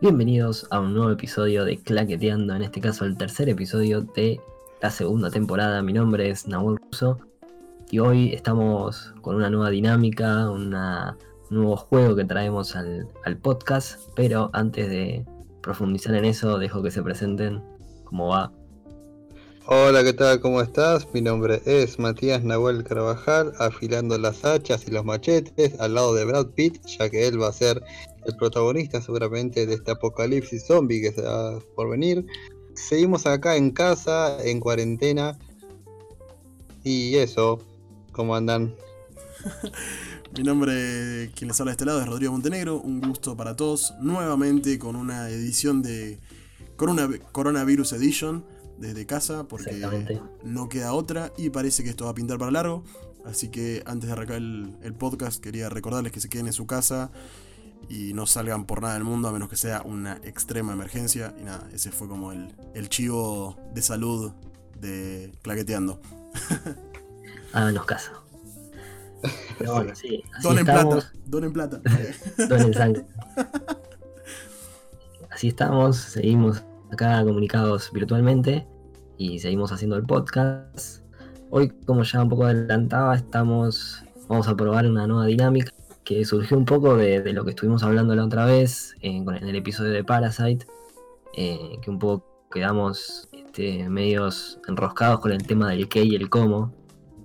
Bienvenidos a un nuevo episodio de Claqueteando, en este caso el tercer episodio de la segunda temporada. Mi nombre es Nahuel Russo y hoy estamos con una nueva dinámica, un nuevo juego que traemos al, al podcast, pero antes de profundizar en eso, dejo que se presenten cómo va Hola, ¿qué tal? ¿Cómo estás? Mi nombre es Matías Nahuel Carvajal, afilando las hachas y los machetes al lado de Brad Pitt, ya que él va a ser el protagonista seguramente de este apocalipsis zombie que se va por venir. Seguimos acá en casa, en cuarentena. Y eso, ¿cómo andan? Mi nombre, quien les habla de este lado, es Rodrigo Montenegro. Un gusto para todos, nuevamente con una edición de Coronavirus Edition desde casa porque no queda otra y parece que esto va a pintar para largo. Así que antes de arrancar el, podcast quería recordarles que se queden en su casa y no salgan por nada del mundo a menos que sea una extrema emergencia. Y nada, ese fue como el, el chivo de salud de Claqueteando. Háganos caso. Pero bueno, sí. Donen plata, donen plata. donen sangre. Así estamos, seguimos acá comunicados virtualmente y seguimos haciendo el podcast. Hoy, como ya un poco adelantaba, estamos, vamos a probar una nueva dinámica que surgió un poco de, lo que estuvimos hablando la otra vez en el episodio de Parasite, eh, que un poco quedamos este, medios enroscados con el tema del qué y el cómo,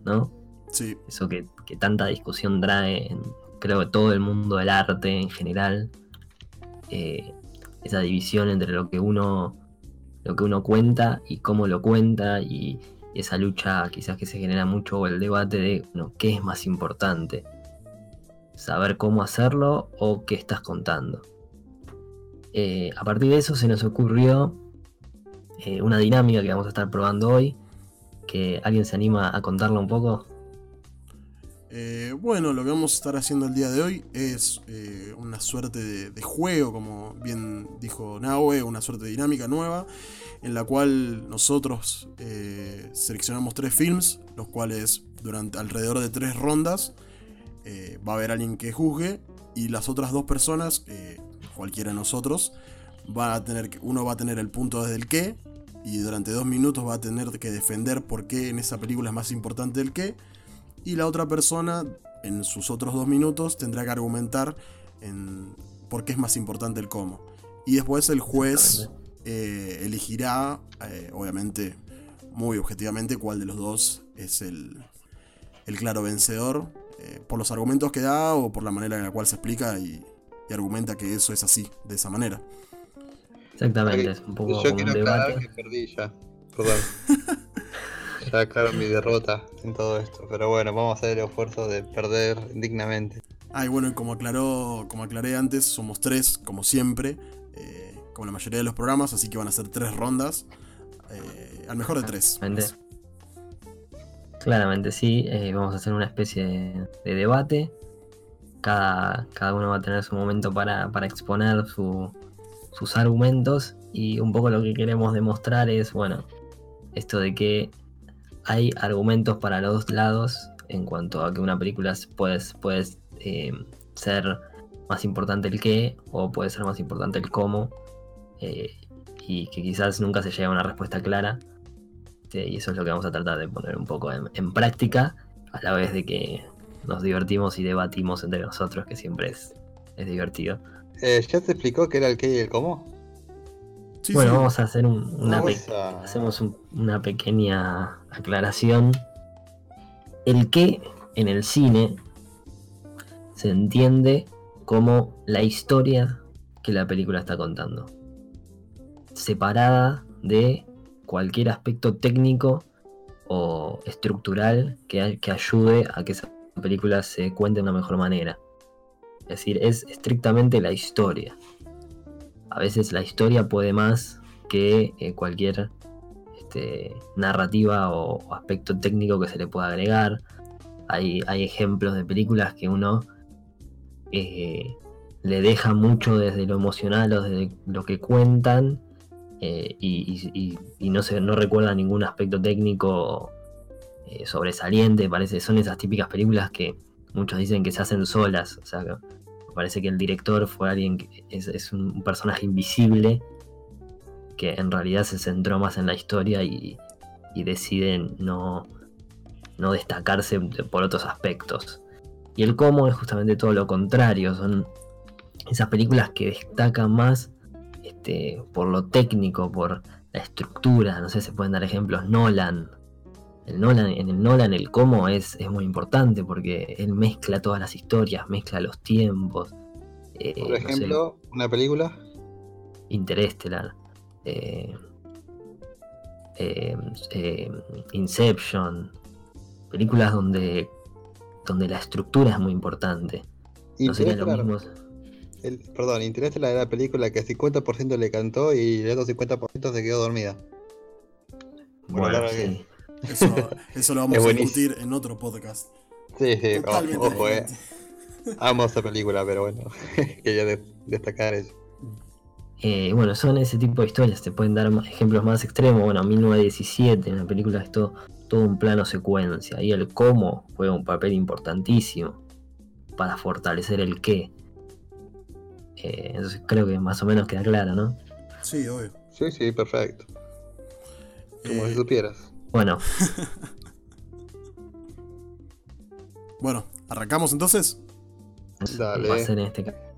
¿no? Sí. Eso que, tanta discusión trae en, creo que todo el mundo del arte en general. Eh, esa división entre lo que uno lo que uno cuenta y cómo lo cuenta y esa lucha quizás que se genera mucho el debate de bueno, qué es más importante saber cómo hacerlo o qué estás contando eh, a partir de eso se nos ocurrió eh, una dinámica que vamos a estar probando hoy que alguien se anima a contarla un poco eh, bueno, lo que vamos a estar haciendo el día de hoy es eh, una suerte de, juego, como bien dijo Nahue, una suerte de dinámica nueva, en la cual nosotros eh, seleccionamos tres films, los cuales durante alrededor de tres rondas va a haber alguien que juzgue y las otras dos personas, cualquiera de nosotros, va a tener, uno va a tener el punto desde el qué y durante dos minutos va a tener que defender por qué en esa película es más importante el qué y la otra persona en sus otros dos minutos tendrá que argumentar en por qué es más importante el cómo. Y después el juez eh, elegirá, eh, obviamente, muy objetivamente, cuál de los dos es el, claro vencedor, eh, por los argumentos que da o por la manera en la cual se explica y, argumenta que eso es así, de esa manera. Exactamente, es un poco Yo quiero aclarar que perdí ya. Perdón. ya claro mi derrota en todo esto. Pero bueno, vamos a hacer el esfuerzo de perder dignamente. Ah, y bueno, como aclaró, como aclaré antes, somos tres, como siempre, eh, como la mayoría de los programas, así que van a ser tres rondas. Eh, al mejor de tres. Claramente, sí, eh, vamos a hacer una especie de, debate. Cada, cada, uno va a tener su momento para, para exponer sus argumentos y un poco lo que queremos demostrar es, bueno, esto de que hay argumentos para los dos lados en cuanto a que una película puede, puede eh, ser más importante el qué o puede ser más importante el cómo eh, y que quizás nunca se llegue a una respuesta clara y eso es lo que vamos a tratar de poner un poco en, práctica a la vez de que nos divertimos y debatimos entre nosotros que siempre es, es divertido. Eh, ¿Ya te explicó qué era el qué y el cómo? bueno, vamos a hacer una, hacemos una pequeña aclaración. El que en el cine se entiende como la historia que la película está contando, separada de cualquier aspecto técnico o estructural que, que ayude a que esa película se cuente de una mejor manera. Es decir, es estrictamente la historia a veces la historia puede más que eh, cualquier este, narrativa o, aspecto técnico que se le pueda agregar. Hay, hay ejemplos de películas que uno eh, le deja mucho desde lo emocional o desde lo que cuentan eh, y, no, se, no recuerda ningún aspecto técnico sobresaliente. Parece, son esas típicas películas que muchos dicen que se hacen solas. O sea, parece que el director fue alguien que es un personaje invisible que en realidad se centró más en la historia y, y decide no, no destacarse por otros aspectos. Y el cómo es justamente todo lo contrario, son esas películas que destacan más este, por lo técnico, por la estructura, no sé, se pueden dar ejemplos, Nolan. El Nolan en el Nolan el cómo es, es muy importante porque él mezcla todas las historias, mezcla los tiempos. eh, por ejemplo, una película. Interestelar. Eh, eh, Inception. Películas donde, donde la estructura es muy importante. No sería lo mismo. El, perdón, Interestelar era la película que 50% le cantó y el otro 50% se quedó dormida. Bueno, sí. eso, eso, lo vamos a discutir en otro podcast. Sí, sí, ojo, ojo eh. Amo esa película, pero bueno, quería de, destacar eso. Eh, bueno, son ese tipo de historias, te pueden dar ejemplos más extremos. Bueno, 1917, una película es todo, todo un plano secuencia, y el cómo juega un papel importantísimo para fortalecer el qué. Eh, entonces creo que más o menos queda claro, ¿no? Sí, obvio. Sí, sí, perfecto. Como si supieras. Bueno. bueno, ¿arrancamos entonces? Dale. Va a ser en este caso.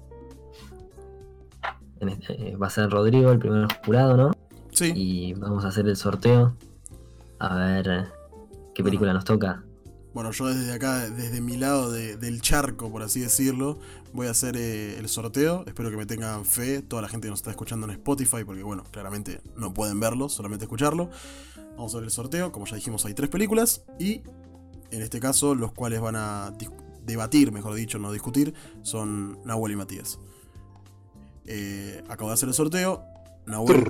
Este, va a ser Rodrigo el primer jurado, ¿no? Sí. Y vamos a hacer el sorteo. A ver qué película bueno. nos toca. Bueno, yo desde acá, desde mi lado de, del charco, por así decirlo, voy a hacer eh, el sorteo. Espero que me tengan fe, toda la gente que nos está escuchando en Spotify, porque bueno, claramente no pueden verlo, solamente escucharlo. Vamos a ver el sorteo, como ya dijimos hay tres películas y en este caso los cuales van a debatir, mejor dicho, no discutir, son Nahuel y Matías. Eh, acabo de hacer el sorteo. Nahuel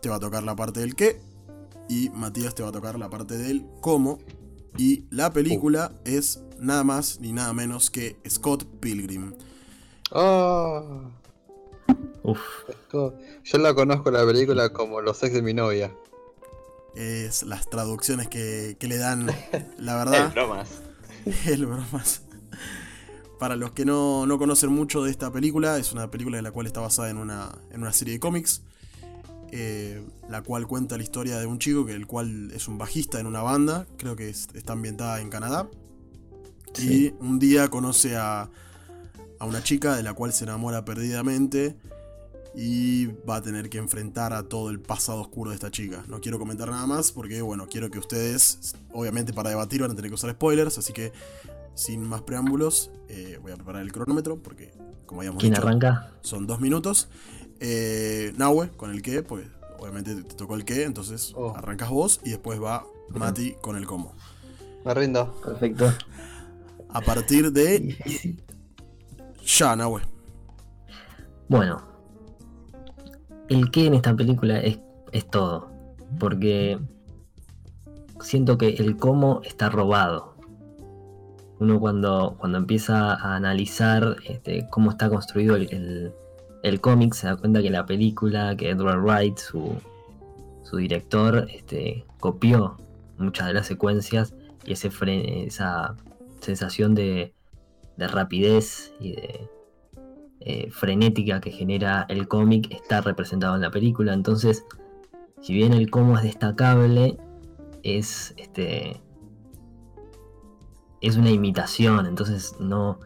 te va a tocar la parte del qué. Y Matías te va a tocar la parte del cómo. Y la película oh. es nada más ni nada menos que Scott Pilgrim. Oh. Uf. Yo la conozco la película como Los ex de mi novia. Es las traducciones que, que le dan, la verdad. El bromas. El bromas. Para los que no, no, conocen mucho de esta película, es una película en la cual está basada en una, en una serie de cómics, eh, la cual cuenta la historia de un chico que el cual es un bajista en una banda, creo que es, está ambientada en Canadá, sí. y un día conoce a, a una chica de la cual se enamora perdidamente y va a tener que enfrentar a todo el pasado oscuro de esta chica. No quiero comentar nada más porque, bueno, quiero que ustedes, obviamente para debatir van a tener que usar spoilers, así que sin más preámbulos, eh, voy a preparar el cronómetro porque, como habíamos ¿Quién dicho, arranca? son dos minutos. Eh, Nahue con el que, pues obviamente te tocó el que, entonces oh. arrancas vos y después va Mati con el cómo. Me rindo. Perfecto. A partir de. Ya, Nahue. Bueno, el que en esta película es, es todo. Porque siento que el cómo está robado uno cuando, cuando empieza a analizar este, cómo está construido el, el, cómic se da cuenta que la película, que Edward Wright, su, su director, este, copió muchas de las secuencias y ese esa sensación de, de, rapidez y de eh, frenética que genera el cómic está representado en la película. Entonces, si bien el cómo es destacable, es este es una imitación, entonces no,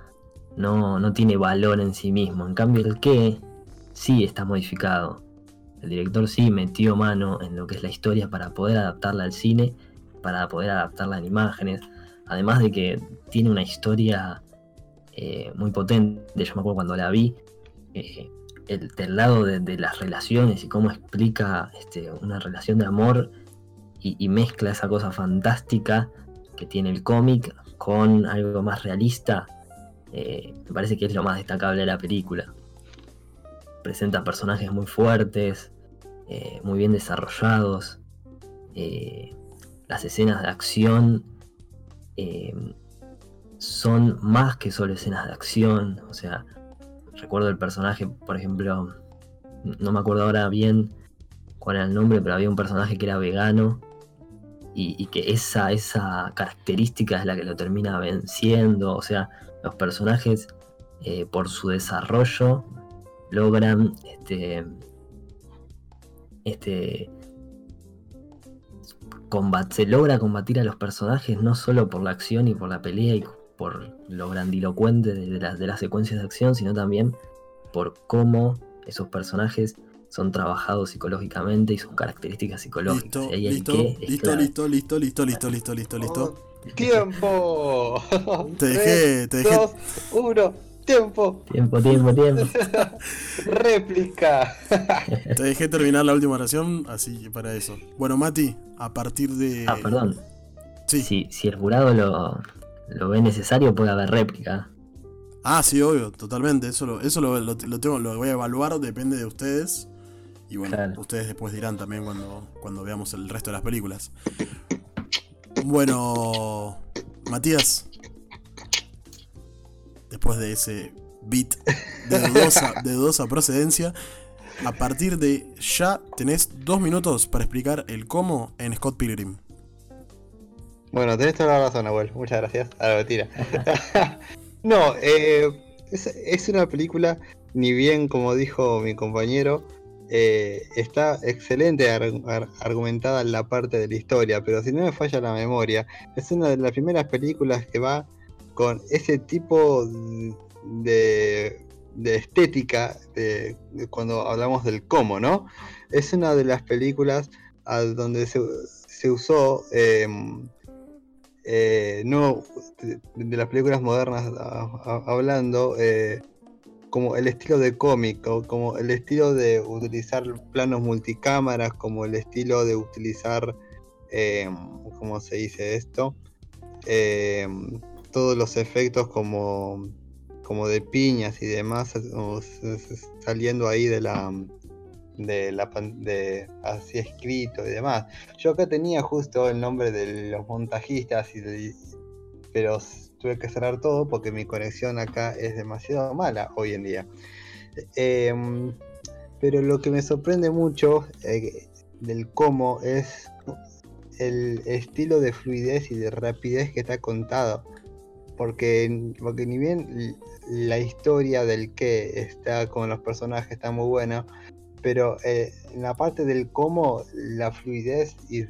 no, no tiene valor en sí mismo. En cambio, el qué sí está modificado. El director sí metió mano en lo que es la historia para poder adaptarla al cine, para poder adaptarla en imágenes. Además de que tiene una historia eh, muy potente. Yo me acuerdo cuando la vi, eh, el, del lado de, las relaciones y cómo explica este, una relación de amor y mezcla esa cosa fantástica que tiene el cómic con algo más realista, eh, me parece que es lo más destacable de la película. Presenta personajes muy fuertes, eh, muy bien desarrollados. Eh, las escenas de acción son más que solo escenas de acción. O sea, recuerdo el personaje, por ejemplo, no me acuerdo ahora bien cuál era el nombre, pero había un personaje que era vegano y, que esa, esa característica es la que lo termina venciendo. O sea, los personajes eh, por su desarrollo, logran este, este combat, se logra combatir a los personajes no solo por la acción y por la pelea y por lo grandilocuente de, de las secuencias de acción, sino también por cómo esos personajes son trabajados psicológicamente y sus características psicológicas. Listo, listo, listo, listo, listo, listo, listo, listo, listo, ¡Tiempo! Te dejé, te dejé. Dos, uno, tiempo. Tiempo, tiempo, tiempo. Réplica. Te dejé terminar la última oración, así que para eso. Bueno, Mati, a partir de. Ah, perdón. Sí. Si, si el jurado lo, lo ve necesario, puede haber réplica. Ah, sí, obvio, totalmente. Eso lo, eso lo, lo, tengo, lo voy a evaluar, depende de ustedes. Y bueno, ustedes después dirán también cuando, cuando veamos el resto de las películas. Bueno, Matías, después de ese beat de dudosa, de dudosa procedencia, a partir de ya tenés dos minutos para explicar el cómo en Scott Pilgrim. Bueno, tenés toda la razón, abuelo. Muchas gracias. A la mentira. no, eh, es, una película, ni bien como dijo mi compañero, eh, está excelente argumentada en la parte de la historia, pero si no me falla la memoria, es una de las primeras películas que va con ese tipo de, estética de, cuando hablamos del cómo, ¿no? Es una de las películas donde se, usó em, eh, no de, las películas modernas hablando, eh, como el estilo de cómic, como el estilo de utilizar planos multicámaras, como el estilo de utilizar, eh, ¿cómo se dice esto? Eh, todos los efectos como, como de piñas y demás saliendo ahí de la de la de así escrito y demás. Yo acá tenía justo el nombre de los montajistas y pero tuve que cerrar todo porque mi conexión acá es demasiado mala hoy en día. Em, pero lo que me sorprende mucho eh, del cómo es el estilo de fluidez y de rapidez que está contado. Porque, porque ni bien la historia del que está con los personajes está muy buena, pero eh, en la parte del cómo, la fluidez y,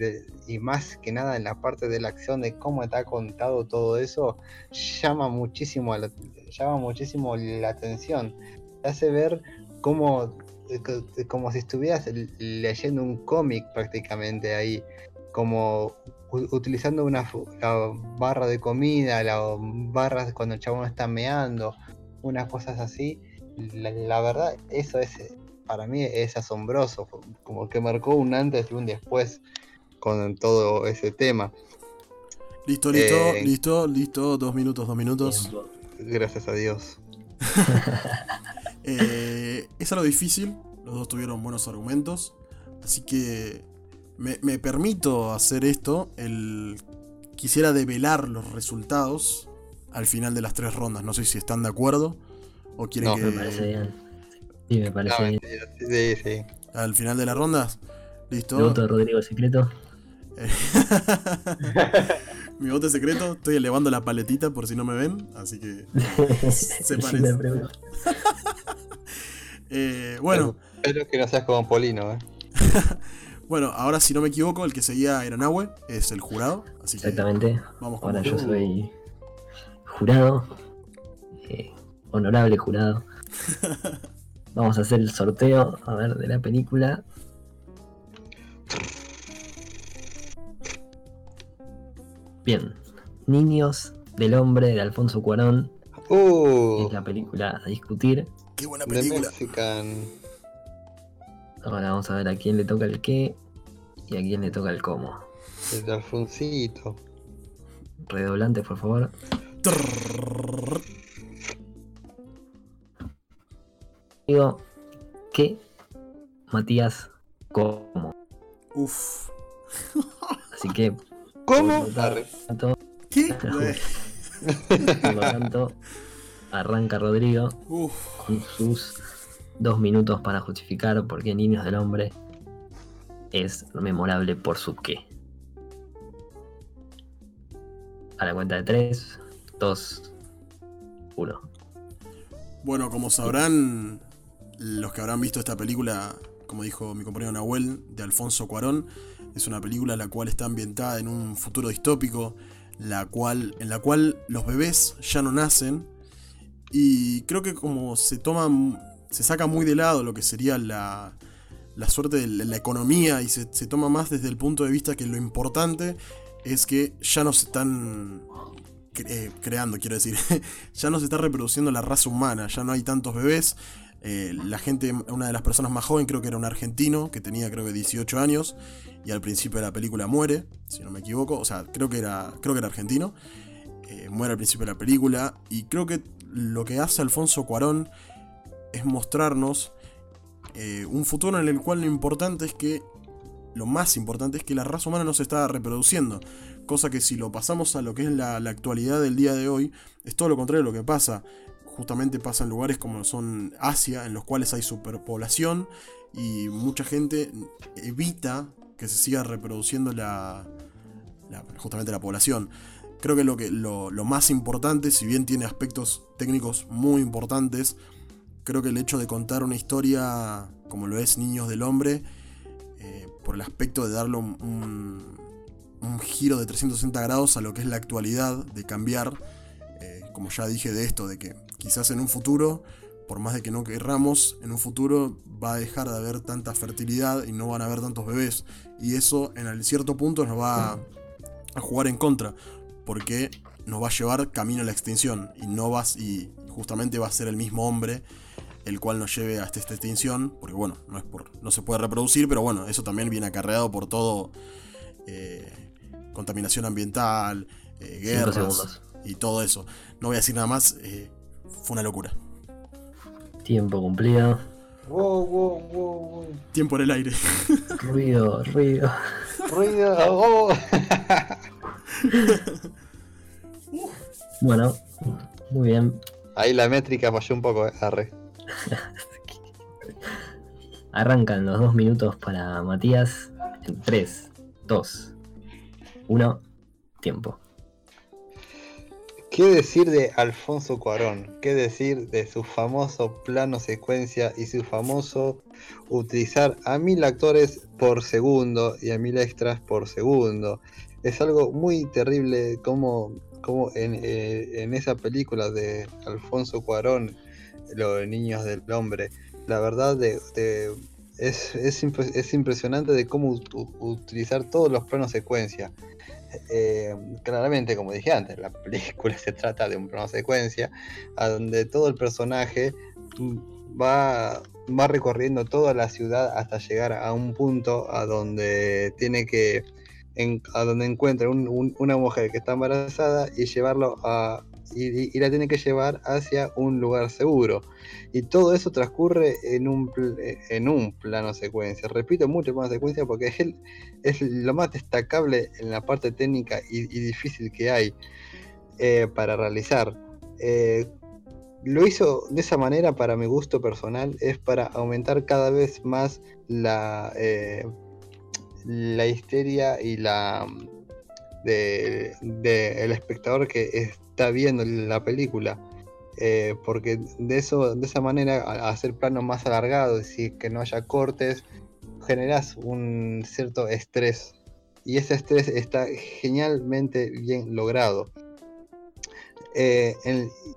y, más que nada en la parte de la acción de cómo está contado todo eso, llama muchísimo, la, llama muchísimo la atención. Te hace ver como, eh, como si estuvieras leyendo un cómic prácticamente ahí, como utilizando una la barra de comida, las barras cuando el chabón está meando, unas cosas así. la verdad, eso es para mí es asombroso, como que marcó un antes y un después con todo ese tema. Listo, listo, eh, listo, listo, dos minutos, dos minutos. Gracias a Dios. eh, es algo difícil, los dos tuvieron buenos argumentos, así que me, me permito hacer esto, el, quisiera develar los resultados al final de las tres rondas, no sé si están de acuerdo o quieren que... Me parece bien. Sí, me parece Sí, sí. Al final de la ronda, listo. Mi voto de Rodrigo secreto. Mi voto secreto, estoy elevando la paletita por si no me ven, así que se parece. eh, bueno. Espero que no seas como Polino, eh. bueno, ahora si no me equivoco, el que seguía era Nahue, es el jurado. Así Exactamente. vamos con Ahora yo soy jurado. Eh, honorable jurado. Vamos a hacer el sorteo, a ver, de la película. Bien. Niños del hombre de Alfonso Cuarón. Uh, es la película a discutir. Qué buena película. Ahora vamos a ver a quién le toca el qué y a quién le toca el cómo. El Alfoncito. Redoblante, por favor. Digo que Matías como. Uf. Así que. ¿Cómo? Tanto, ¿Qué? por lo tanto, arranca Rodrigo con sus dos minutos para justificar por qué Niños del Hombre es memorable por su qué. A la cuenta de 3, 2, 1. Bueno, como sabrán, los que habrán visto esta película, como dijo mi compañero Nahuel, de Alfonso Cuarón, es una película la cual está ambientada en un futuro distópico, en la cual los bebés ya no nacen. Y creo que como se toma, se saca muy de lado lo que sería la, la suerte de la economía y se, se toma más desde el punto de vista que lo importante es que ya no se están eh, creando, quiero decir, ya no se está reproduciendo la raza humana, ya no hay tantos bebés. Eh, la gente, una de las personas más jóvenes creo que era un argentino, que tenía creo que 18 años, y al principio de la película muere, si no me equivoco, o sea, creo que era, creo que era argentino, eh, muere al principio de la película, y creo que lo que hace Alfonso Cuarón es mostrarnos un futuro en el cual lo importante es que lo más importante es que la raza humana no se está reproduciendo. Cosa que si lo pasamos a lo que es la, actualidad del día de hoy, es todo lo contrario de lo que pasa. Justamente pasa en lugares como son Asia, en los cuales hay superpoblación y mucha gente evita que se siga reproduciendo la, justamente la población. Creo que, lo, que lo, lo más importante, si bien tiene aspectos técnicos muy importantes, creo que el hecho de contar una historia como lo es Niños del Hombre, eh, por el aspecto de darle un, giro de 360 grados a lo que es la actualidad, de cambiar, eh, como ya dije de esto, de que quizás en un futuro, por más de que no querramos, en un futuro va a dejar de haber tanta fertilidad y no van a haber tantos bebés. Y eso en cierto punto nos va a, jugar en contra, porque nos va a llevar camino a la extinción y no vas y justamente va a ser el mismo hombre el cual nos lleve hasta esta extinción, porque bueno, no, es por, no se puede reproducir, pero bueno, eso también viene acarreado por todo eh, contaminación ambiental, eh, guerras y todo eso. No voy a decir nada más, eh, fue una locura. Tiempo cumplido. Wow, wow, wow, Tiempo en el aire. ruido, ruido. ruido, oh. bueno, muy bien. Ahí la métrica falló un poco, arre. Arrancan los dos minutos para Matías en 3, 2, 1, tiempo. ¿Qué decir de Alfonso Cuarón? ¿Qué decir de su famoso plano secuencia y su famoso utilizar a mil actores por segundo y a mil extras por segundo? Es algo muy terrible como, como en, eh, en esa película de Alfonso Cuarón los niños del hombre. La verdad de, es, es, impresionante de cómo utilizar todos los planos secuencia. Eh, claramente, como dije antes, la película se trata de un plano secuencia a donde todo el personaje va, va recorriendo toda la ciudad hasta llegar a un punto a donde tiene que a donde encuentra una mujer que está embarazada y llevarlo a, y, la tiene que llevar hacia un lugar seguro. Y todo eso transcurre en un, en un plano secuencia. Repito mucho plano secuencia porque es, es lo más destacable en la parte técnica y, difícil que hay eh, para realizar. Eh, lo hizo de esa manera para mi gusto personal, es para aumentar cada vez más la, eh, la histeria y la de, el espectador que viendo la película. Eh, porque de eso, de esa manera, hacer planos más alargados y que no haya cortes, generas un cierto estrés. Y ese estrés está genialmente bien logrado. Eh,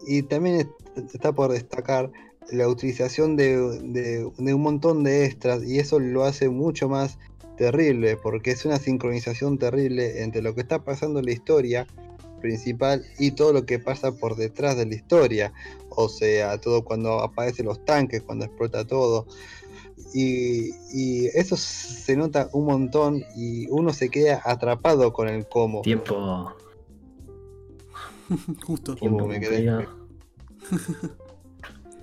y también está por destacar la utilización de, de, un montón de extras y eso lo hace mucho más terrible porque es una sincronización terrible entre lo que está pasando en la historia principal y todo lo que pasa por detrás de la historia. O sea, todo cuando aparecen los tanques, cuando explota todo. Y, eso se nota un montón y uno se queda atrapado con el cómo. Tiempo. Justo. Tiempo me quedé.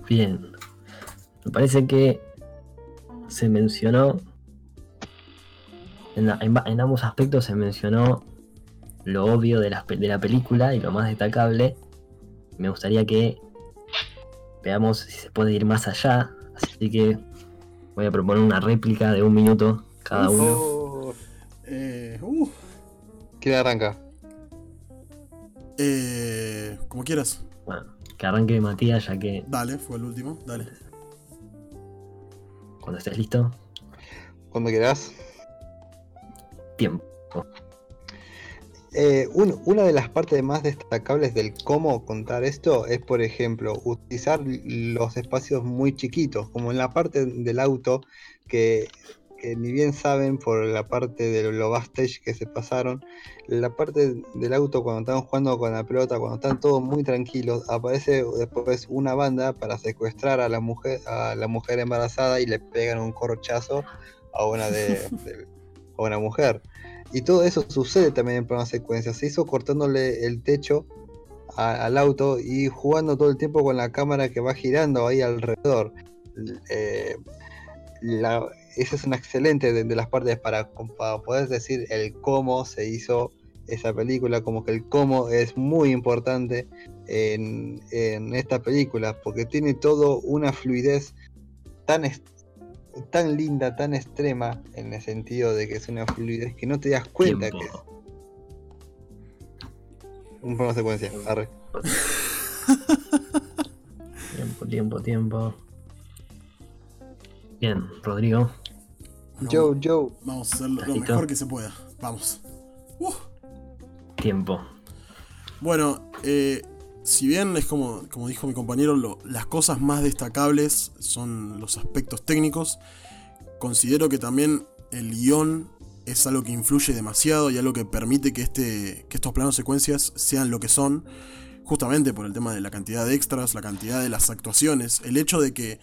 Bien. Me parece que se mencionó en, ambos aspectos se mencionó lo obvio de la, de la película y lo más destacable. Me gustaría que veamos si se puede ir más allá. Así que voy a proponer una réplica de un minuto cada uno. Eh, uh. ¿Quién arranca? Eh, como quieras. Bueno, que arranque Matías, ya que Dale, fue el último. Dale. cuando estés listo, Cuando quieras. tiempo. Eh, un- una de las partes más destacables del cómo contar esto es, por ejemplo, utilizar los espacios muy chiquitos, como en la parte del auto, que, que ni bien saben por la parte de los backstage que se pasaron, la parte del auto cuando están jugando con la pelota, cuando están todos muy tranquilos, aparece después una banda para secuestrar a la mujer, a la mujer embarazada y le pegan un corchazo a una de, de- a una mujer. Y todo eso sucede también en plano secuencia. Se hizo cortándole el techo al auto y jugando todo el tiempo con la cámara que va girando ahí alrededor. Eh, esa es una excelente de, las partes para, para poder decir el cómo se hizo esa película, como que el cómo es muy importante en, en esta película, porque tiene todo una fluidez tan, tan linda, tan extrema, en el sentido de que es una fluidez que no te das cuenta que es un plano secuencia. Arre. Tiempo, tiempo, tiempo. Bien, Rodrigo. Joe, Joe, Vamos a hacerlo lo Listo. mejor que se pueda. Vamos. Uh. Tiempo. Bueno, eh, si bien es como, como dijo mi compañero, lo- las cosas más destacables son los aspectos técnicos, considero que también el guion es algo que influye demasiado y algo que permite que, este, que estos planos secuencias sean lo que son, justamente por el tema de la cantidad de extras, la cantidad de las actuaciones, el hecho de que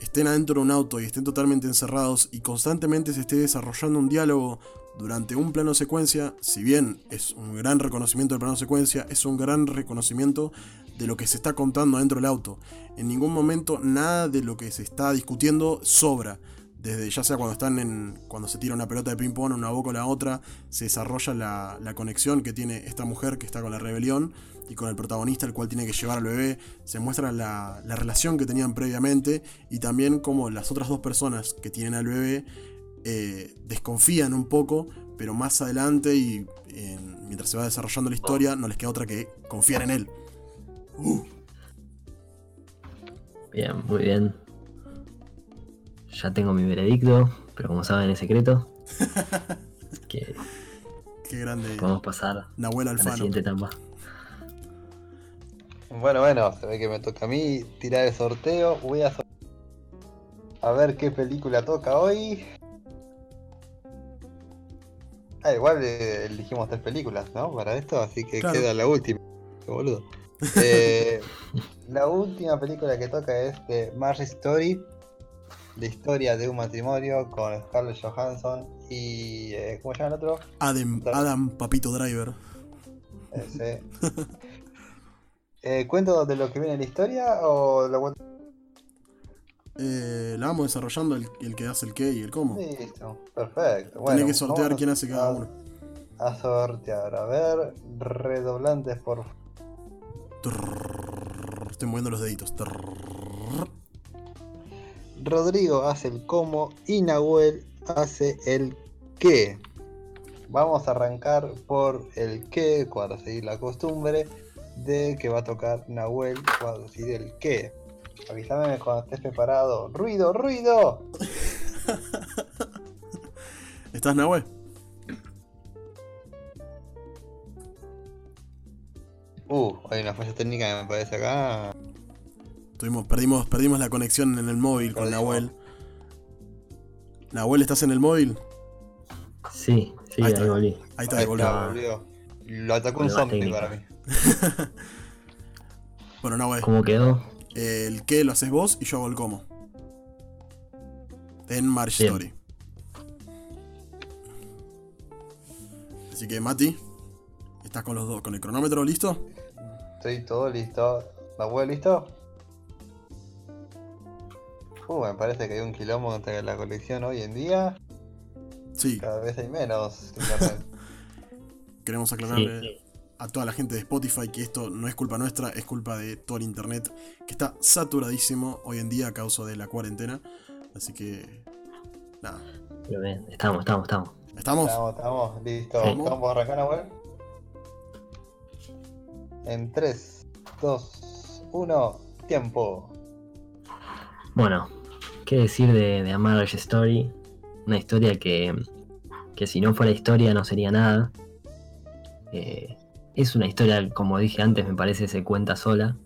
estén adentro de un auto y estén totalmente encerrados y constantemente se esté desarrollando un diálogo durante un plano secuencia, si bien es un gran reconocimiento del plano secuencia, es un gran reconocimiento de lo que se está contando dentro del auto. En ningún momento nada de lo que se está discutiendo sobra. Desde ya sea cuando están en. cuando se tira una pelota de ping-pong una boca o la otra, se desarrolla la, conexión que tiene esta mujer que está con la rebelión y con el protagonista, el cual tiene que llevar al bebé. Se muestra la, la relación que tenían previamente y también como las otras dos personas que tienen al bebé eh, desconfían un poco, pero más adelante y en- mientras se va desarrollando la historia, no les queda otra que confiar en él. Uh, Bien, muy bien. Ya tengo mi veredicto, pero como saben es secreto. Que qué grande podemos pasar Nahuel a la Alfano. siguiente etapa. Bueno, bueno, se ve que me toca a mí tirar el sorteo. Voy a a ver qué película toca hoy. Ah, igual eh, elegimos tres películas, ¿no? Para esto, así que Claro. queda la última. Qué boludo. Eh, la última película que toca es de Marriage Story, la historia de un matrimonio con Scarlett Johansson y eh, ¿cómo se llama el otro? Adam, Adam Papito Driver. Ese. Eh, ¿Cuento de lo que viene en la historia o lo cuento? Eh, la vamos desarrollando el, el que hace el qué y el cómo. Listo, perfecto. Bueno, que sortear quién hace cada a- uno. A sortear, a ver, redoblantes por Estoy moviendo los deditos. Rodrigo hace el cómo y Nahuel hace el qué. Vamos a arrancar por el qué, para seguir la costumbre de que va a tocar Nahuel para decir el qué. Avísame cuando estés preparado. ¡Ruido, ruido! ¿Estás, Nahue? Uh, hay una falla técnica que me parece acá. Tuvimos, perdimos, perdimos la conexión en el móvil con. Nahuel. Nahuel, ¿estás en el móvil? Sí, sí, Ahí ahí, está. volví. Ahí está, Ahí volvió. Lo atacó un zombie técnica. para mí. Bueno, Nahue, ¿Cómo quedó? El qué lo haces vos y yo hago el cómo. En March Bien. Story. Así que, Mati, ¿estás con los dos? ¿Con el cronómetro listo? Estoy todo listo. ¿Nahuel listo? Uh, me parece que hay un quilombo entre la colección hoy en día. Sí, Cada vez hay menos queremos Sí, aclararle a toda la gente de Spotify que esto no es culpa nuestra, es culpa de todo el internet que está saturadísimo hoy en día a causa de la cuarentena. Así que, nada. pero bien, estamos, estamos, estamos. ¿Estamos? Estamos, estamos, listo. Sí. ¿Vamos a arrancar, Nahuel? En 3, 2, 1, tiempo. Bueno, ¿qué decir de, de A Marriage Story? Una historia que, que si no fuera historia no sería nada. Eh, es una historia, como dije antes, me parece se cuenta sola.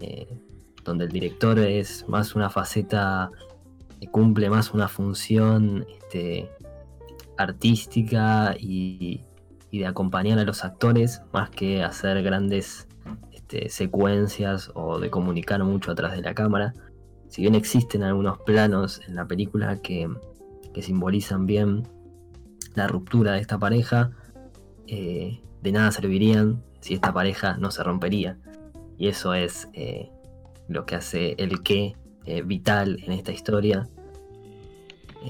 eh, donde el director es más una faceta que cumple más una función este, artística y, y de acompañar a los actores más que hacer grandes este, secuencias o de comunicar mucho atrás de la cámara. Si bien existen algunos planos en la película que, que simbolizan bien la ruptura de esta pareja, eh, de nada servirían si esta pareja no se rompería. Y eso es eh, lo que hace el qué eh, vital en esta historia,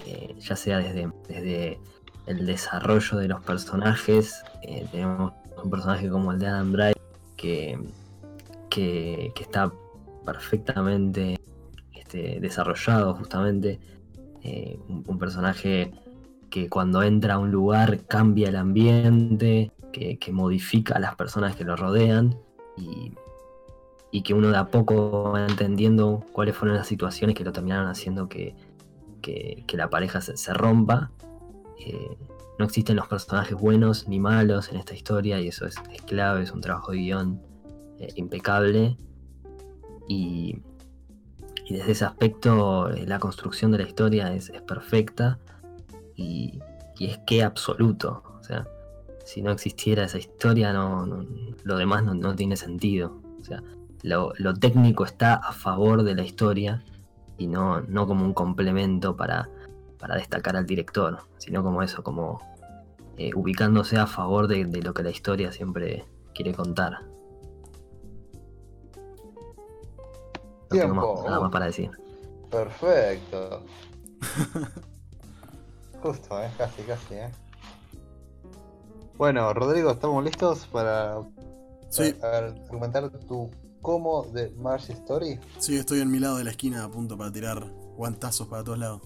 eh, ya sea desde, desde el desarrollo de los personajes, tenemos un personaje como el de Adam Drive que, que, que está perfectamente este, desarrollado justamente, un, un personaje que cuando entra a un lugar cambia el ambiente, que, modifica a las personas que lo rodean y, que uno de a poco va entendiendo cuáles fueron las situaciones que lo terminaron haciendo que, la pareja se, rompa. Eh, no existen los personajes buenos ni malos en esta historia y eso es, clave, es un trabajo de guion eh, impecable. Y, desde ese aspecto eh, la construcción de la historia es, es perfecta y, y es que absoluto. O sea, si no existiera esa historia, no, no- lo demás no, no tiene sentido. O sea, lo, lo técnico está a favor de la historia y no, no como un complemento para, para destacar al director, sino como eso, como eh, ubicándose a favor de, de lo que la historia siempre quiere contar. No tengo Tiempo. más- nada más para decir. Perfecto. Justo, eh, casi, casi, eh. Bueno, Rodrigo, ¿estamos listos para Sí, tu cómo de March Story? sí, estoy en mi lado de la esquina a punto para tirar guantazos para todos lados.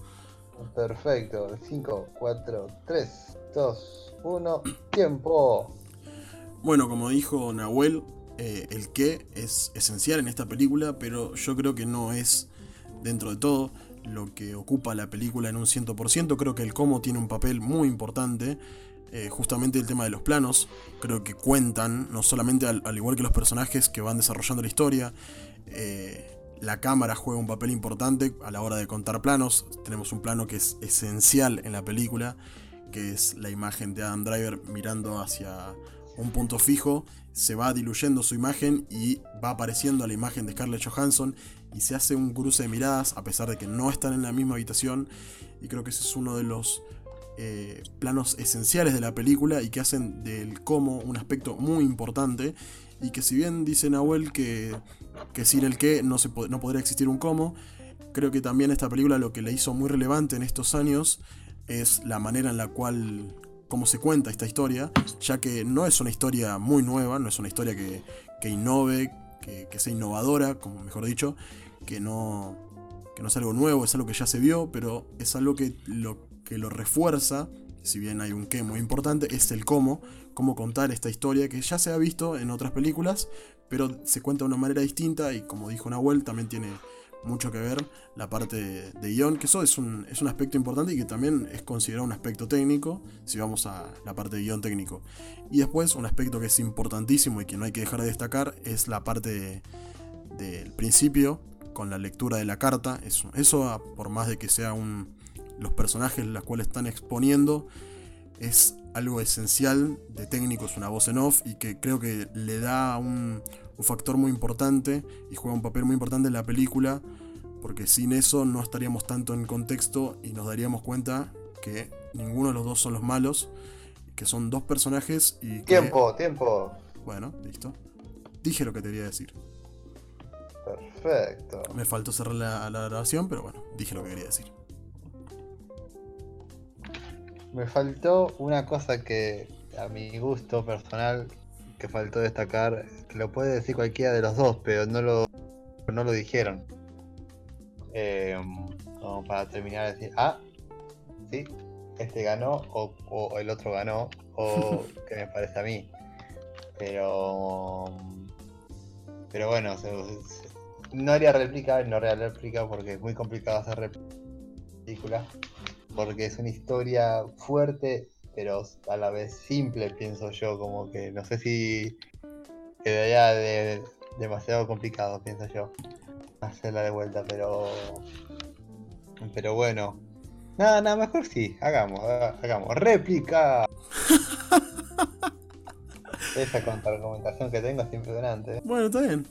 Perfecto. 5, 4, 3, 2, 1, tiempo. Bueno, como dijo Nahuel, eh, el qué es esencial en esta película, pero yo creo que no es, dentro de todo, lo que ocupa la película en un 100%. Creo que el cómo tiene un papel muy importante. Eh, justamente el tema de los planos, creo que cuentan, no solamente al, al igual que los personajes que van desarrollando la historia, eh, la cámara juega un papel importante a la hora de contar planos. Tenemos un plano que es esencial en la película, que es la imagen de Adam Driver mirando hacia un punto fijo, se va diluyendo su imagen y va apareciendo la imagen de Scarlett Johansson y se hace un cruce de miradas a pesar de que no están en la misma habitación y creo que ese es uno de los eh, planos esenciales de la película y que hacen del cómo un aspecto muy importante y que si bien dice Nahuel que, que sin el qué no, se no podría existir un cómo, creo que también esta película lo que le hizo muy relevante en estos años es la manera en la cual cómo se cuenta esta historia, ya que no es una historia muy nueva, no es una historia que, que innove, que, que sea innovadora, como mejor dicho, que no, que no es algo nuevo, es algo que ya se vio, pero es algo que lo, que lo refuerza, si bien hay un qué muy importante, es el cómo, cómo contar esta historia que ya se ha visto en otras películas, pero se cuenta de una manera distinta y como dijo Nahuel, también tiene mucho que ver la parte de, guion, que eso es un, es un aspecto importante y que también es considerado un aspecto técnico, si vamos a la parte de guion técnico. Y después un aspecto que es importantísimo y que no hay que dejar de destacar es la parte de- del principio, con la lectura de la carta. Eso, eso por más de que sea un, los personajes los cuales están exponiendo, es algo esencial de técnico, es una voz en off y que creo que le da un, un factor muy importante y juega un papel muy importante en la película, porque sin eso no estaríamos tanto en contexto y nos daríamos cuenta que ninguno de los dos son los malos, que son dos personajes y que... Tiempo, tiempo. Bueno, listo. Dije lo que te quería decir. Perfecto. Me faltó cerrar la, la grabación, pero bueno, dije lo que quería decir. Me faltó una cosa que a mi gusto personal que faltó destacar, que lo puede decir cualquiera de los dos, pero no lo, no lo dijeron. Eh, como para terminar de decir, ah, sí, este ganó o, o el otro ganó, o que me parece a mí. Pero pero bueno, se- se- no haría réplica, no haría réplica porque es muy complicado hacer réplica. Porque es una historia fuerte, pero a la vez simple, pienso yo. Como que no sé si quedaría de- demasiado complicado, pienso yo. Hacerla de vuelta, pero. Pero bueno. Nada, nada, mejor sí, hagamos, haga- hagamos. ¡Réplica! Esa contraargumentación que tengo es impresionante. ¿eh? Bueno, está bien.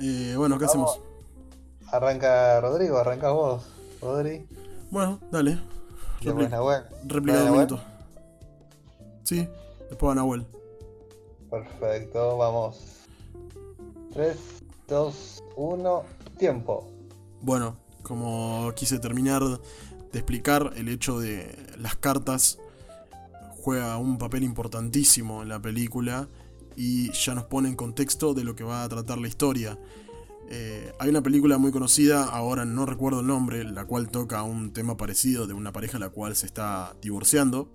Eh, bueno, ¿qué Vamos. hacemos? Arranca Rodrigo, arrancas vos, Rodri. Bueno, dale. Repli- ¿Nahuel? un minuto. Sí, después va Nahuel. Perfecto, vamos. 3, 2, 1, tiempo. Bueno, como quise terminar de explicar, el hecho de las cartas juega un papel importantísimo en la película y ya nos pone en contexto de lo que va a tratar la historia. Eh, hay una película muy conocida, ahora no recuerdo el nombre, la cual toca un tema parecido de una pareja la cual se está divorciando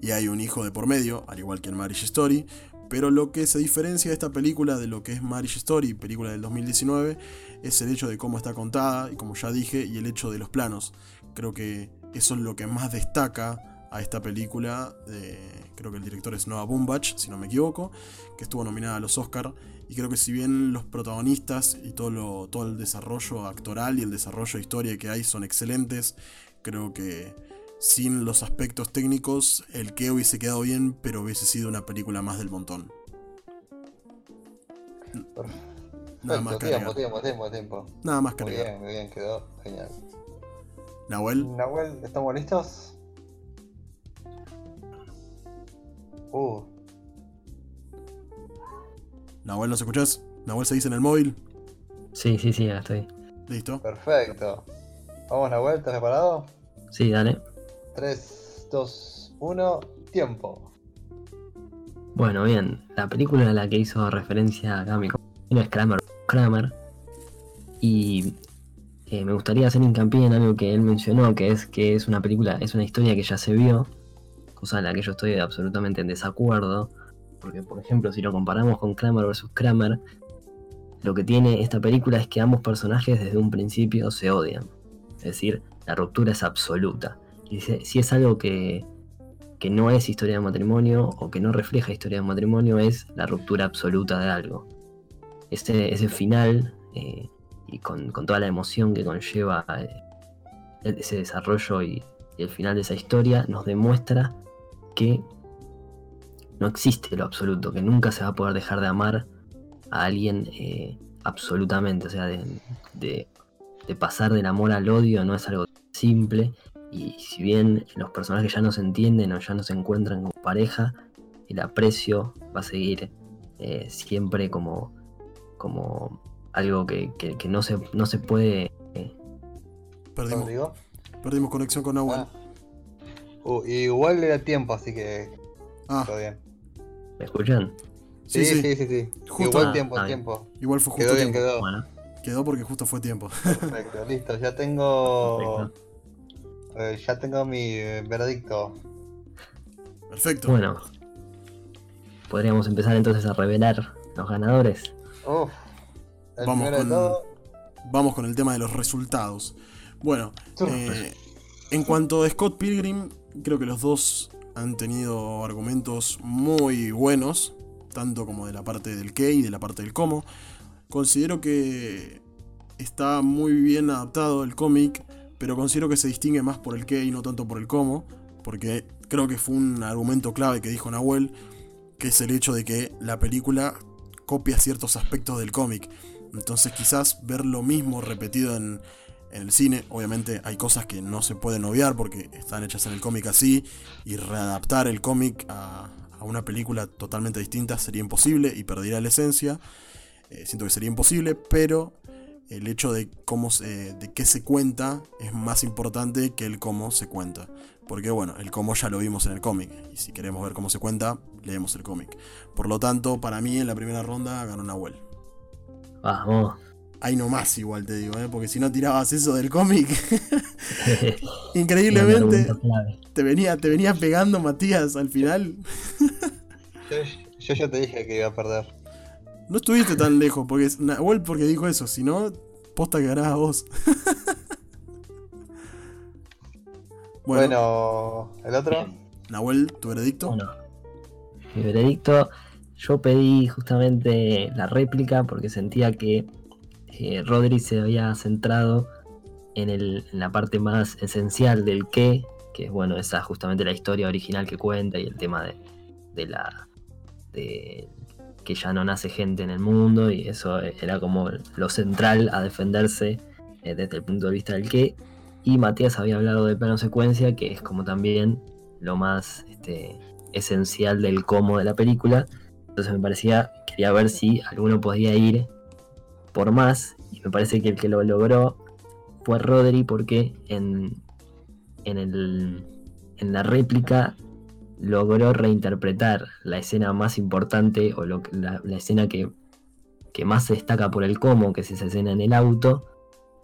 y hay un hijo de por medio, al igual que en Marriage Story. Pero lo que se diferencia de esta película de lo que es Marriage Story, película del 2019, es el hecho de cómo está contada, y como ya dije, y el hecho de los planos. Creo que eso es lo que más destaca a esta película. creo que el director es Noah Baumbach, si no me equivoco, que estuvo nominada a los Oscar. Y creo que si bien los protagonistas y todo, lo- todo el desarrollo actoral y el desarrollo de historia que hay son excelentes, creo que sin los aspectos técnicos el que hubiese quedado bien, pero hubiese sido una película más del montón. Nada más tiempo, tiempo, tiempo, tiempo. Nada más que Muy bien, muy bien, quedó genial. Nahuel, Nahuel, ¿estamos listos? Uh, Nahuel, ¿nos escuchás? Nahuel se dice en el móvil. Sí, sí, sí, acá estoy. Listo. perfecto. Vamos, Nahuel, ¿estás preparado? Sí, dale. 3, 2, 1, tiempo. Bueno, bien. La película a la que hizo referencia acá mi compañero es Kramer. Kramer. Y eh, me gustaría hacer hincapié en algo que él mencionó, que es que es una película, es una historia que ya se vio, cosa en la que yo estoy absolutamente en desacuerdo. Porque, por ejemplo, si lo comparamos con Kramer vs. Kramer, lo que tiene esta película es que ambos personajes desde un principio se odian. Es decir, la ruptura es absoluta. Y si, es algo que, que no es historia de matrimonio o que no refleja historia de matrimonio, es la ruptura absoluta de algo. Ese, ese final, eh, y con, con toda la emoción que conlleva eh, ese desarrollo y el final de esa historia, nos demuestra que no existe lo absoluto, que nunca se va a poder dejar de amar a alguien eh, absolutamente. O sea, de, de- de pasar del amor al odio no es algo simple. Y si bien los personajes ya no se entienden o ya no se encuentran como pareja, el aprecio va a seguir eh, siempre como, como algo que, que- que no, se, no se puede... eh, Perdimos, Rodrigo. perdimos conexión con Nahuel. Ah. Uh, igual era tiempo, así que Ah, todo bien. ¿Me escuchan? sí, Sí, sí. sí, sí, sí. Justo- Igual Ah, tiempo, bien. tiempo. Igual fue justo Quedó bien, tiempo. quedó. Bueno, Quedó porque justo fue tiempo. Perfecto, listo. Ya tengo. perfecto. eh, ya tengo mi eh, veredicto. Perfecto. Bueno, podríamos empezar entonces a revelar los ganadores. Uf. El Vamos con- de todo. Vamos con el tema de los resultados. Bueno, eh, en cuanto a Scott Pilgrim, creo que los dos han tenido argumentos muy buenos, tanto como de la parte del qué y de la parte del cómo. Considero que está muy bien adaptado el cómic, pero considero que se distingue más por el qué y no tanto por el cómo, porque creo que fue un argumento clave que dijo Nahuel, que es el hecho de que la película copia ciertos aspectos del cómic. Entonces quizás ver lo mismo repetido en, en el cine, obviamente hay cosas que no se pueden obviar porque están hechas en el cómic así, y readaptar el cómic a, una película totalmente distinta sería imposible y perdería la esencia. Eh, siento que sería imposible, pero el hecho de cómo de qué se cuenta es más importante que el cómo se cuenta. Porque bueno, el cómo ya lo vimos en el cómic. Y si queremos ver cómo se cuenta, leemos el cómic. Por lo tanto, para mí en la primera ronda ganó Nahuel. Vamos. Ahí nomás igual te digo, ¿eh? porque si no tirabas eso del cómic, increíblemente te venía, te venía pegando Matías al final. Yo, yo ya te dije que iba a perder. No estuviste tan lejos, porque es Nahuel porque dijo eso, si no, posta que a vos. bueno, el otro. Nahuel, tu veredicto. Bueno, mi veredicto, yo pedí justamente la réplica porque sentía que eh, Rodri se había centrado en, el, en la parte más esencial del qué, que es bueno, esa justamente la historia original que cuenta y el tema de, de la de que ya no nace gente en el mundo y eso era como lo central a defenderse eh, desde el punto de vista del qué. Y Matías había hablado de plano secuencia, que es como también lo más este, esencial del cómo de la película. Entonces me parecía, quería ver si alguno podía ir por más. Y me parece que el que lo logró fue Rodri porque en, en, el, en la réplica logró reinterpretar la escena más importante o lo, la, la, escena que, que, más se destaca por el cómo, que es esa escena en el auto,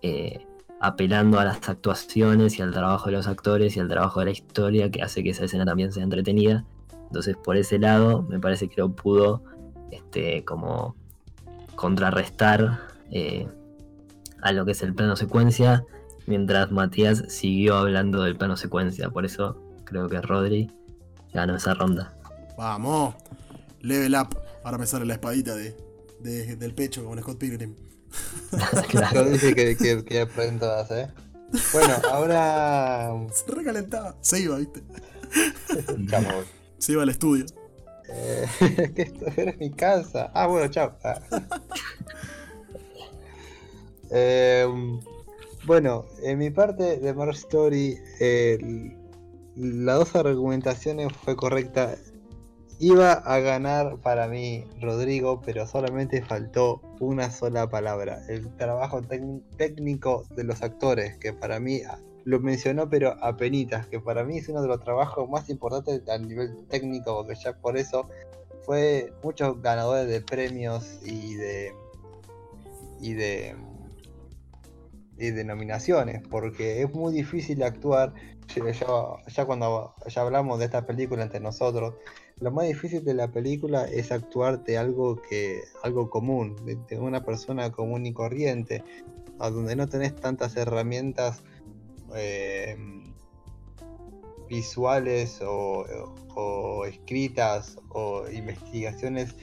eh, apelando a las actuaciones y al trabajo de los actores y al trabajo de la historia que hace que esa escena también sea entretenida. Entonces por ese lado me parece que lo pudo este, como contrarrestar eh, a lo que es el plano secuencia, mientras Matías siguió hablando del plano secuencia. Por eso creo que Rodri ganó esa ronda. Vamos, level up. Ahora me sale la espadita de, de del pecho como Scott Pilgrim. claro. Yo dije que, que, que todas, ¿eh? Bueno, ahora. Se recalentaba. Se iba, ¿viste? Se iba al estudio. Eh, que esto era mi casa. Ah, bueno, chao. Ah. eh, bueno, en mi parte de Mar Story, eh, las dos argumentaciones fue correcta. Iba a ganar para mí Rodrigo, pero solamente faltó una sola palabra. El trabajo técnico de los actores, que para mí lo mencionó, pero a penitas, que para mí es uno de los trabajos más importantes a nivel técnico, porque ya por eso fue muchos ganadores de premios y de y de y de nominaciones, porque es muy difícil actuar. Ya, cuando ya hablamos de esta película entre nosotros, lo más difícil de la película es actuar de algo que algo común, de, una persona común y corriente, a donde no tenés tantas herramientas eh, visuales o, escritas o investigaciones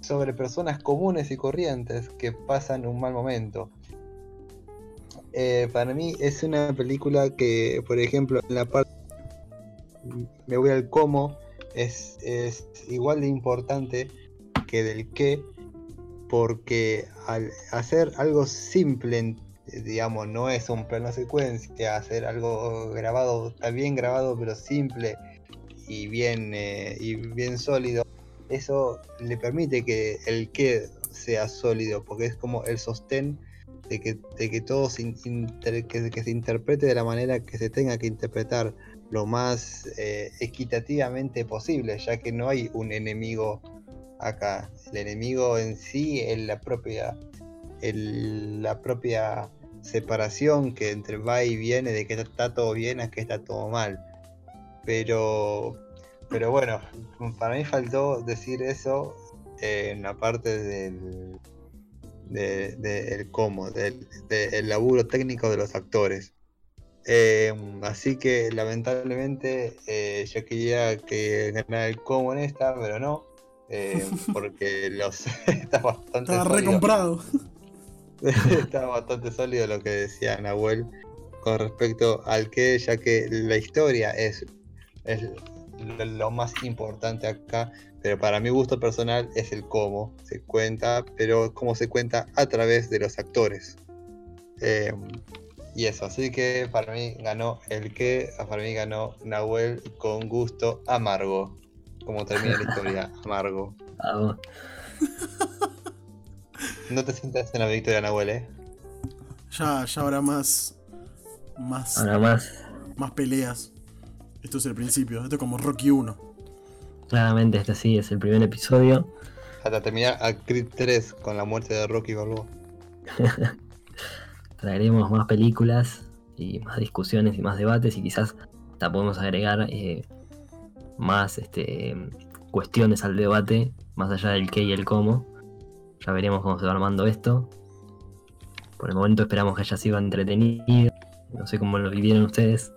sobre personas comunes y corrientes que pasan un mal momento. Eh, para mí es una película que, por ejemplo, en la parte me voy al cómo, es, es igual de importante que del qué, porque al hacer algo simple, digamos, no es un plano secuencia, hacer algo grabado, está bien grabado, pero simple y bien, eh, y bien sólido, eso le permite que el qué sea sólido, porque es como el sostén de que, de que todo se, que, se interprete de la manera que se tenga que interpretar lo más eh, equitativamente posible, ya que no hay un enemigo acá. El enemigo en sí es la propia, el, la propia separación que entre va y viene de que está todo bien a que está todo mal. Pero, pero bueno, para mí faltó decir eso en la parte del, del cómo, del laburo técnico de los actores. Eh, así que lamentablemente eh, yo quería que ganara el cómo en esta, pero no, eh, porque los está bastante Estaba recomprado. está bastante sólido lo que decía Nahuel con respecto al que, ya que la historia es, es lo más importante acá pero para mi gusto personal es el cómo se cuenta, pero cómo se cuenta a través de los actores. Eh, y eso, así que para mí ganó el que, para mí ganó Nahuel con gusto amargo. Como termina la historia, amargo. No te sientas en la victoria, Nahuel, eh. Ya, ya habrá más. Más. Habrá más. Más peleas. Esto es el principio, esto es como Rocky 1. Claramente este sí es el primer episodio. Hasta terminar a Creed 3 con la muerte de Rocky Balboa. Traeremos más películas y más discusiones y más debates y quizás hasta podemos agregar eh, más este, cuestiones al debate, más allá del qué y el cómo. Ya veremos cómo se va armando esto. Por el momento esperamos que haya sido entretenido. No sé cómo lo vivieron ustedes.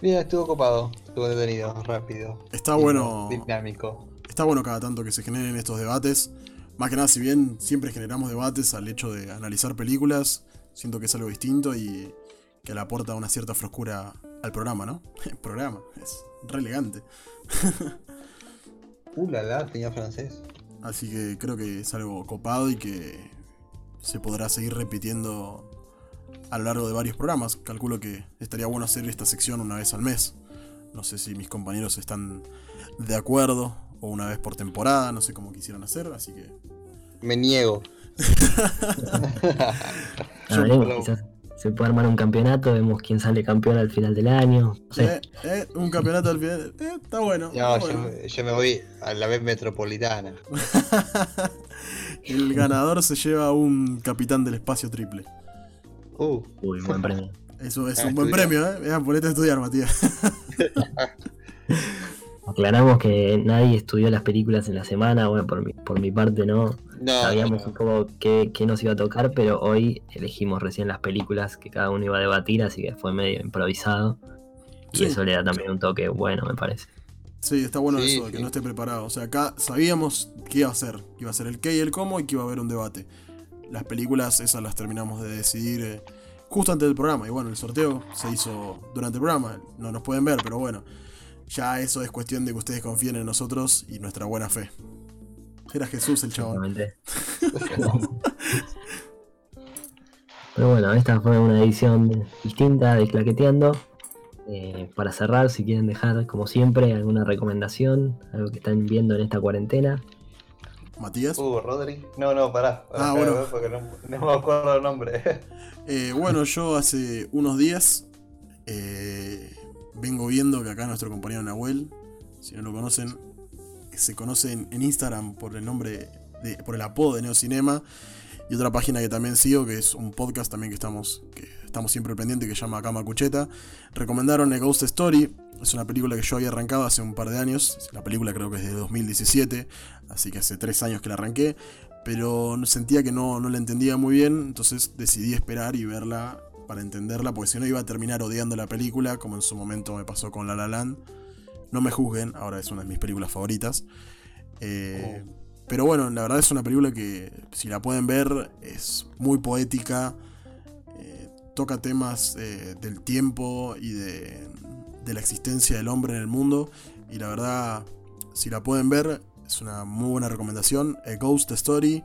Bien, estuvo copado, estuvo detenido, rápido. Está bueno. Dinámico. Está bueno cada tanto que se generen estos debates. Más que nada, si bien siempre generamos debates al hecho de analizar películas, siento que es algo distinto y que le aporta una cierta frescura al programa, ¿no? El programa, es re elegante. Uh, la la, tenía francés. Así que creo que es algo copado y que se podrá seguir repitiendo a lo largo de varios programas. Calculo que estaría bueno hacer esta sección una vez al mes. No sé si mis compañeros están de acuerdo o una vez por temporada, no sé cómo quisieran hacer, así que Me niego. Yo- quizás se puede armar un campeonato, vemos quién sale campeón al final del año. No sé. Eh, eh, un campeonato al final. eh, está bueno. No, está yo, bueno. me- yo me voy a la vez metropolitana. El ganador se lleva un capitán del espacio triple. Uh, Uy, buen premio. Eso es Ah, un buen estudiar. premio, ¿eh? Vean, ponete a estudiar, Matías. Aclaramos que nadie estudió las películas en la semana, bueno, por mi, por mi parte no. no, Sabíamos no, un poco qué, qué nos iba a tocar, pero hoy elegimos recién las películas que cada uno iba a debatir, así que fue medio improvisado. Y Sí. eso le da también un toque bueno, me parece. Sí, está bueno Sí, eso, de que sí. no esté preparado. O sea, acá sabíamos qué iba a ser. Que iba a ser el qué y el cómo y que iba a haber un debate. Las películas, esas las terminamos de decidir eh, justo antes del programa. Y bueno, el sorteo se hizo durante el programa. No nos pueden ver, pero bueno. Ya eso es cuestión de que ustedes confíen en nosotros y nuestra buena fe. Era Jesús el chabón. Exactamente. Pero bueno, esta fue una edición distinta de Claqueteando. Eh, para cerrar, si quieren dejar, como siempre, alguna recomendación, algo que están viendo en esta cuarentena. Matías. Uh, Rodri. No, no, pará. pará, Ah, pará, bueno. Porque no, no me acuerdo el nombre. Eh, bueno, yo hace unos días eh, vengo viendo que acá nuestro compañero Nahuel, si no lo conocen, se conoce en, Instagram por el nombre, por el apodo de Neocinema. Y otra página que también sigo, que es un podcast también que estamos, que estamos siempre pendientes, que se llama Cama Cucheta. Recomendaron A Ghost Story. Es una película que yo había arrancado hace un par de años. La película creo que es de 2017, así que hace tres años que la arranqué pero sentía que no, no la entendía muy bien, entonces decidí esperar y verla para entenderla, porque si no iba a terminar odiando la película, como en su momento me pasó con La La Land. No me juzguen, ahora es una de mis películas favoritas. Eh, Pero bueno, la verdad es una película que, si la pueden ver, es muy poética, eh, toca temas eh, del tiempo y de, de la existencia del hombre en el mundo, y la verdad, si la pueden ver, es una muy buena recomendación. A Ghost Story,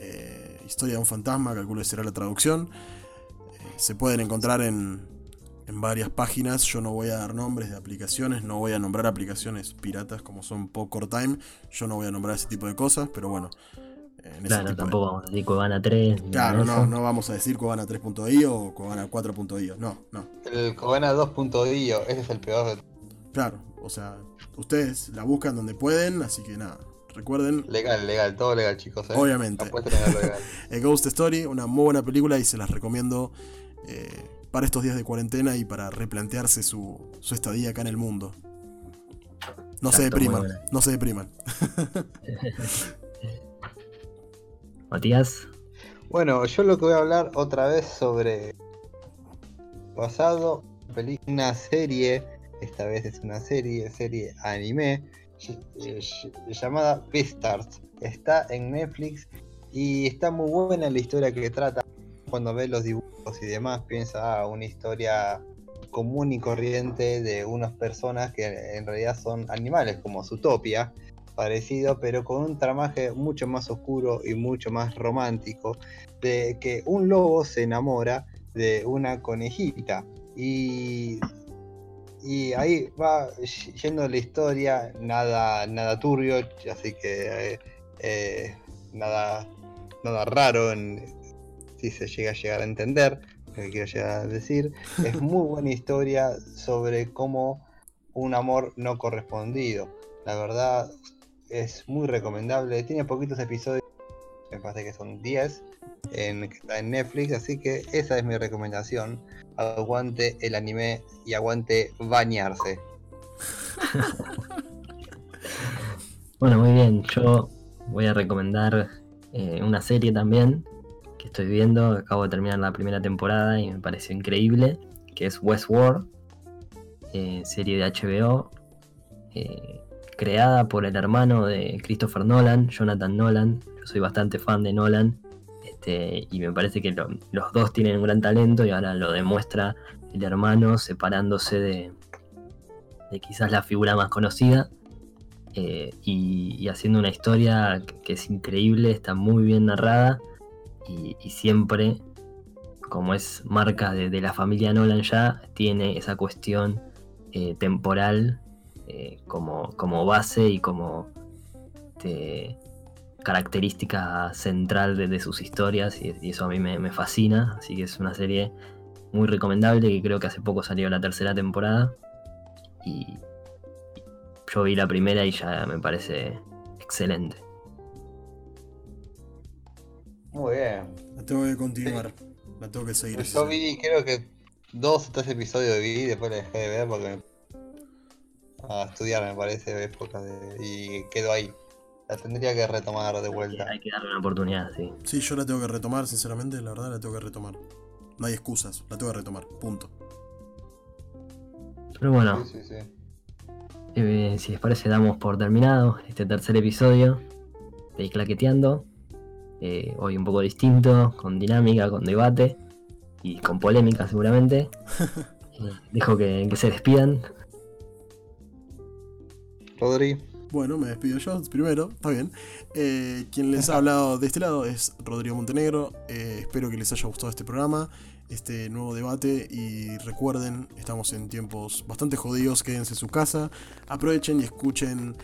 eh, historia de un fantasma, calculo que será la traducción. Se pueden encontrar en, en varias páginas. Yo no voy a dar nombres de aplicaciones, no voy a nombrar aplicaciones piratas como son Popcorn Time. Yo no voy a nombrar ese tipo de cosas, pero bueno. en ese Claro, tipo de- tampoco vamos a decir Cuevana 3. ni Claro, no, no vamos a decir Cobana 3.io o Cobana 4.io. No, no. El Cobana 2.io, ese es el peor. de- Claro, o sea, ustedes la buscan donde pueden, así que nada. Recuerden, Legal, legal, todo legal, chicos. ¿eh? Obviamente. A legal. A Ghost Story, una muy buena película y se las recomiendo eh, para estos días de cuarentena y para replantearse su, su estadía acá en el mundo. No se Exacto, depriman, no se depriman. Matías, Bueno, yo lo que voy a hablar otra vez sobre pasado, peli- una serie, esta vez es una serie, serie anime, eh, ll- llamada Beastars. Está en Netflix y está muy buena la historia que trata. Cuando ves los dibujos y demás, piensa, ah, una historia común y corriente de unas personas que en realidad son animales, como Zootopia, parecido, pero con un tramaje mucho más oscuro y mucho más romántico de que un lobo se enamora de una conejita. Y, y ahí va yendo la historia, nada, nada turbio, así que eh, eh, nada, nada raro en- si se llega a llegar a entender lo que quiero llegar a decir. Es muy buena historia sobre cómo un amor no correspondido. La verdad es muy recomendable. Tiene poquitos episodios, me parece que son 10 en, está en Netflix, así que esa es mi recomendación. Aguante el anime y aguante bañarse. bueno, muy bien. Yo voy a recomendar eh, una serie también estoy viendo, acabo de terminar la primera temporada y me pareció increíble, que es Westworld, eh, serie de HBO, eh, creada por el hermano de Christopher Nolan, Jonathan Nolan. Yo soy bastante fan de Nolan este, y me parece que los dos tienen un gran talento y ahora lo demuestra el hermano separándose de, de quizás la figura más conocida eh, y, haciendo una historia que, es increíble, está muy bien narrada y, siempre, como es marca de, la familia Nolan ya, tiene esa cuestión eh, temporal eh, como, como, base y como este, característica central de, sus historias y, eso a mí me, me fascina, así que es una serie muy recomendable que creo que hace poco salió la tercera temporada y, yo vi la primera y ya me parece excelente. Muy bien. La tengo que continuar. La tengo que seguir. Yo vi, creo que dos o tres episodios vi y después la dejé de ver porque a estudiar me parece época de... y quedo ahí. La tendría que retomar de vuelta. Hay que darle una oportunidad, sí. Sí, yo la tengo que retomar, sinceramente, la verdad la tengo que retomar. No hay excusas, la tengo que retomar, punto. Pero bueno, sí, sí, sí. Eh, si les parece, damos por terminado este tercer episodio de Claqueteando. Eh, hoy un poco distinto, con dinámica, con debate y con polémica seguramente. Eh, dejo que, se despidan. Rodri. Bueno, me despido yo primero, está bien. quien les ha hablado de este lado es Rodrigo Montenegro. espero que les haya gustado este programa este nuevo debate y recuerden, estamos en tiempos bastante jodidos, quédense en su casa, aprovechen y escuchen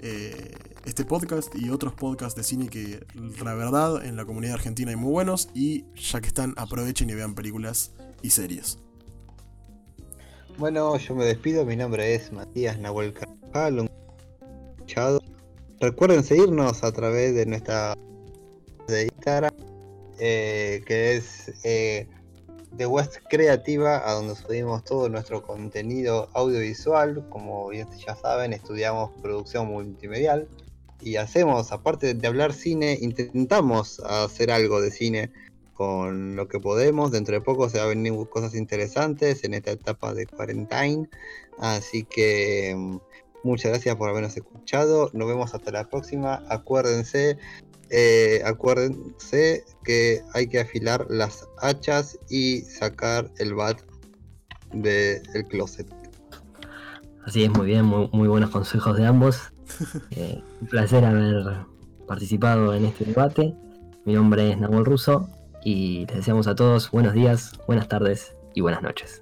eh, este podcast y otros podcasts de cine que la verdad en la comunidad argentina hay muy buenos y ya que están aprovechen y vean películas y series. Bueno, yo me despido, mi nombre es Matías Nahuel Carvajal, Recuerden seguirnos a través de nuestra de Instagram, eh, que es eh, de West Creativa, a donde subimos todo nuestro contenido audiovisual. Como ya saben, estudiamos producción multimedial y hacemos, aparte de hablar cine, intentamos hacer algo de cine con lo que podemos. Dentro de poco se van a venir cosas interesantes en esta etapa de quarantine. Así que mm, muchas gracias por habernos escuchado. Nos vemos hasta la próxima. Acuérdense eh, acuérdense que hay que afilar las hachas y sacar el bat del closet. Así es, muy bien, muy, buenos consejos de ambos. Eh, un placer haber participado en este debate. Mi nombre es Nahuel Russo y les deseamos a todos buenos días, buenas tardes y buenas noches.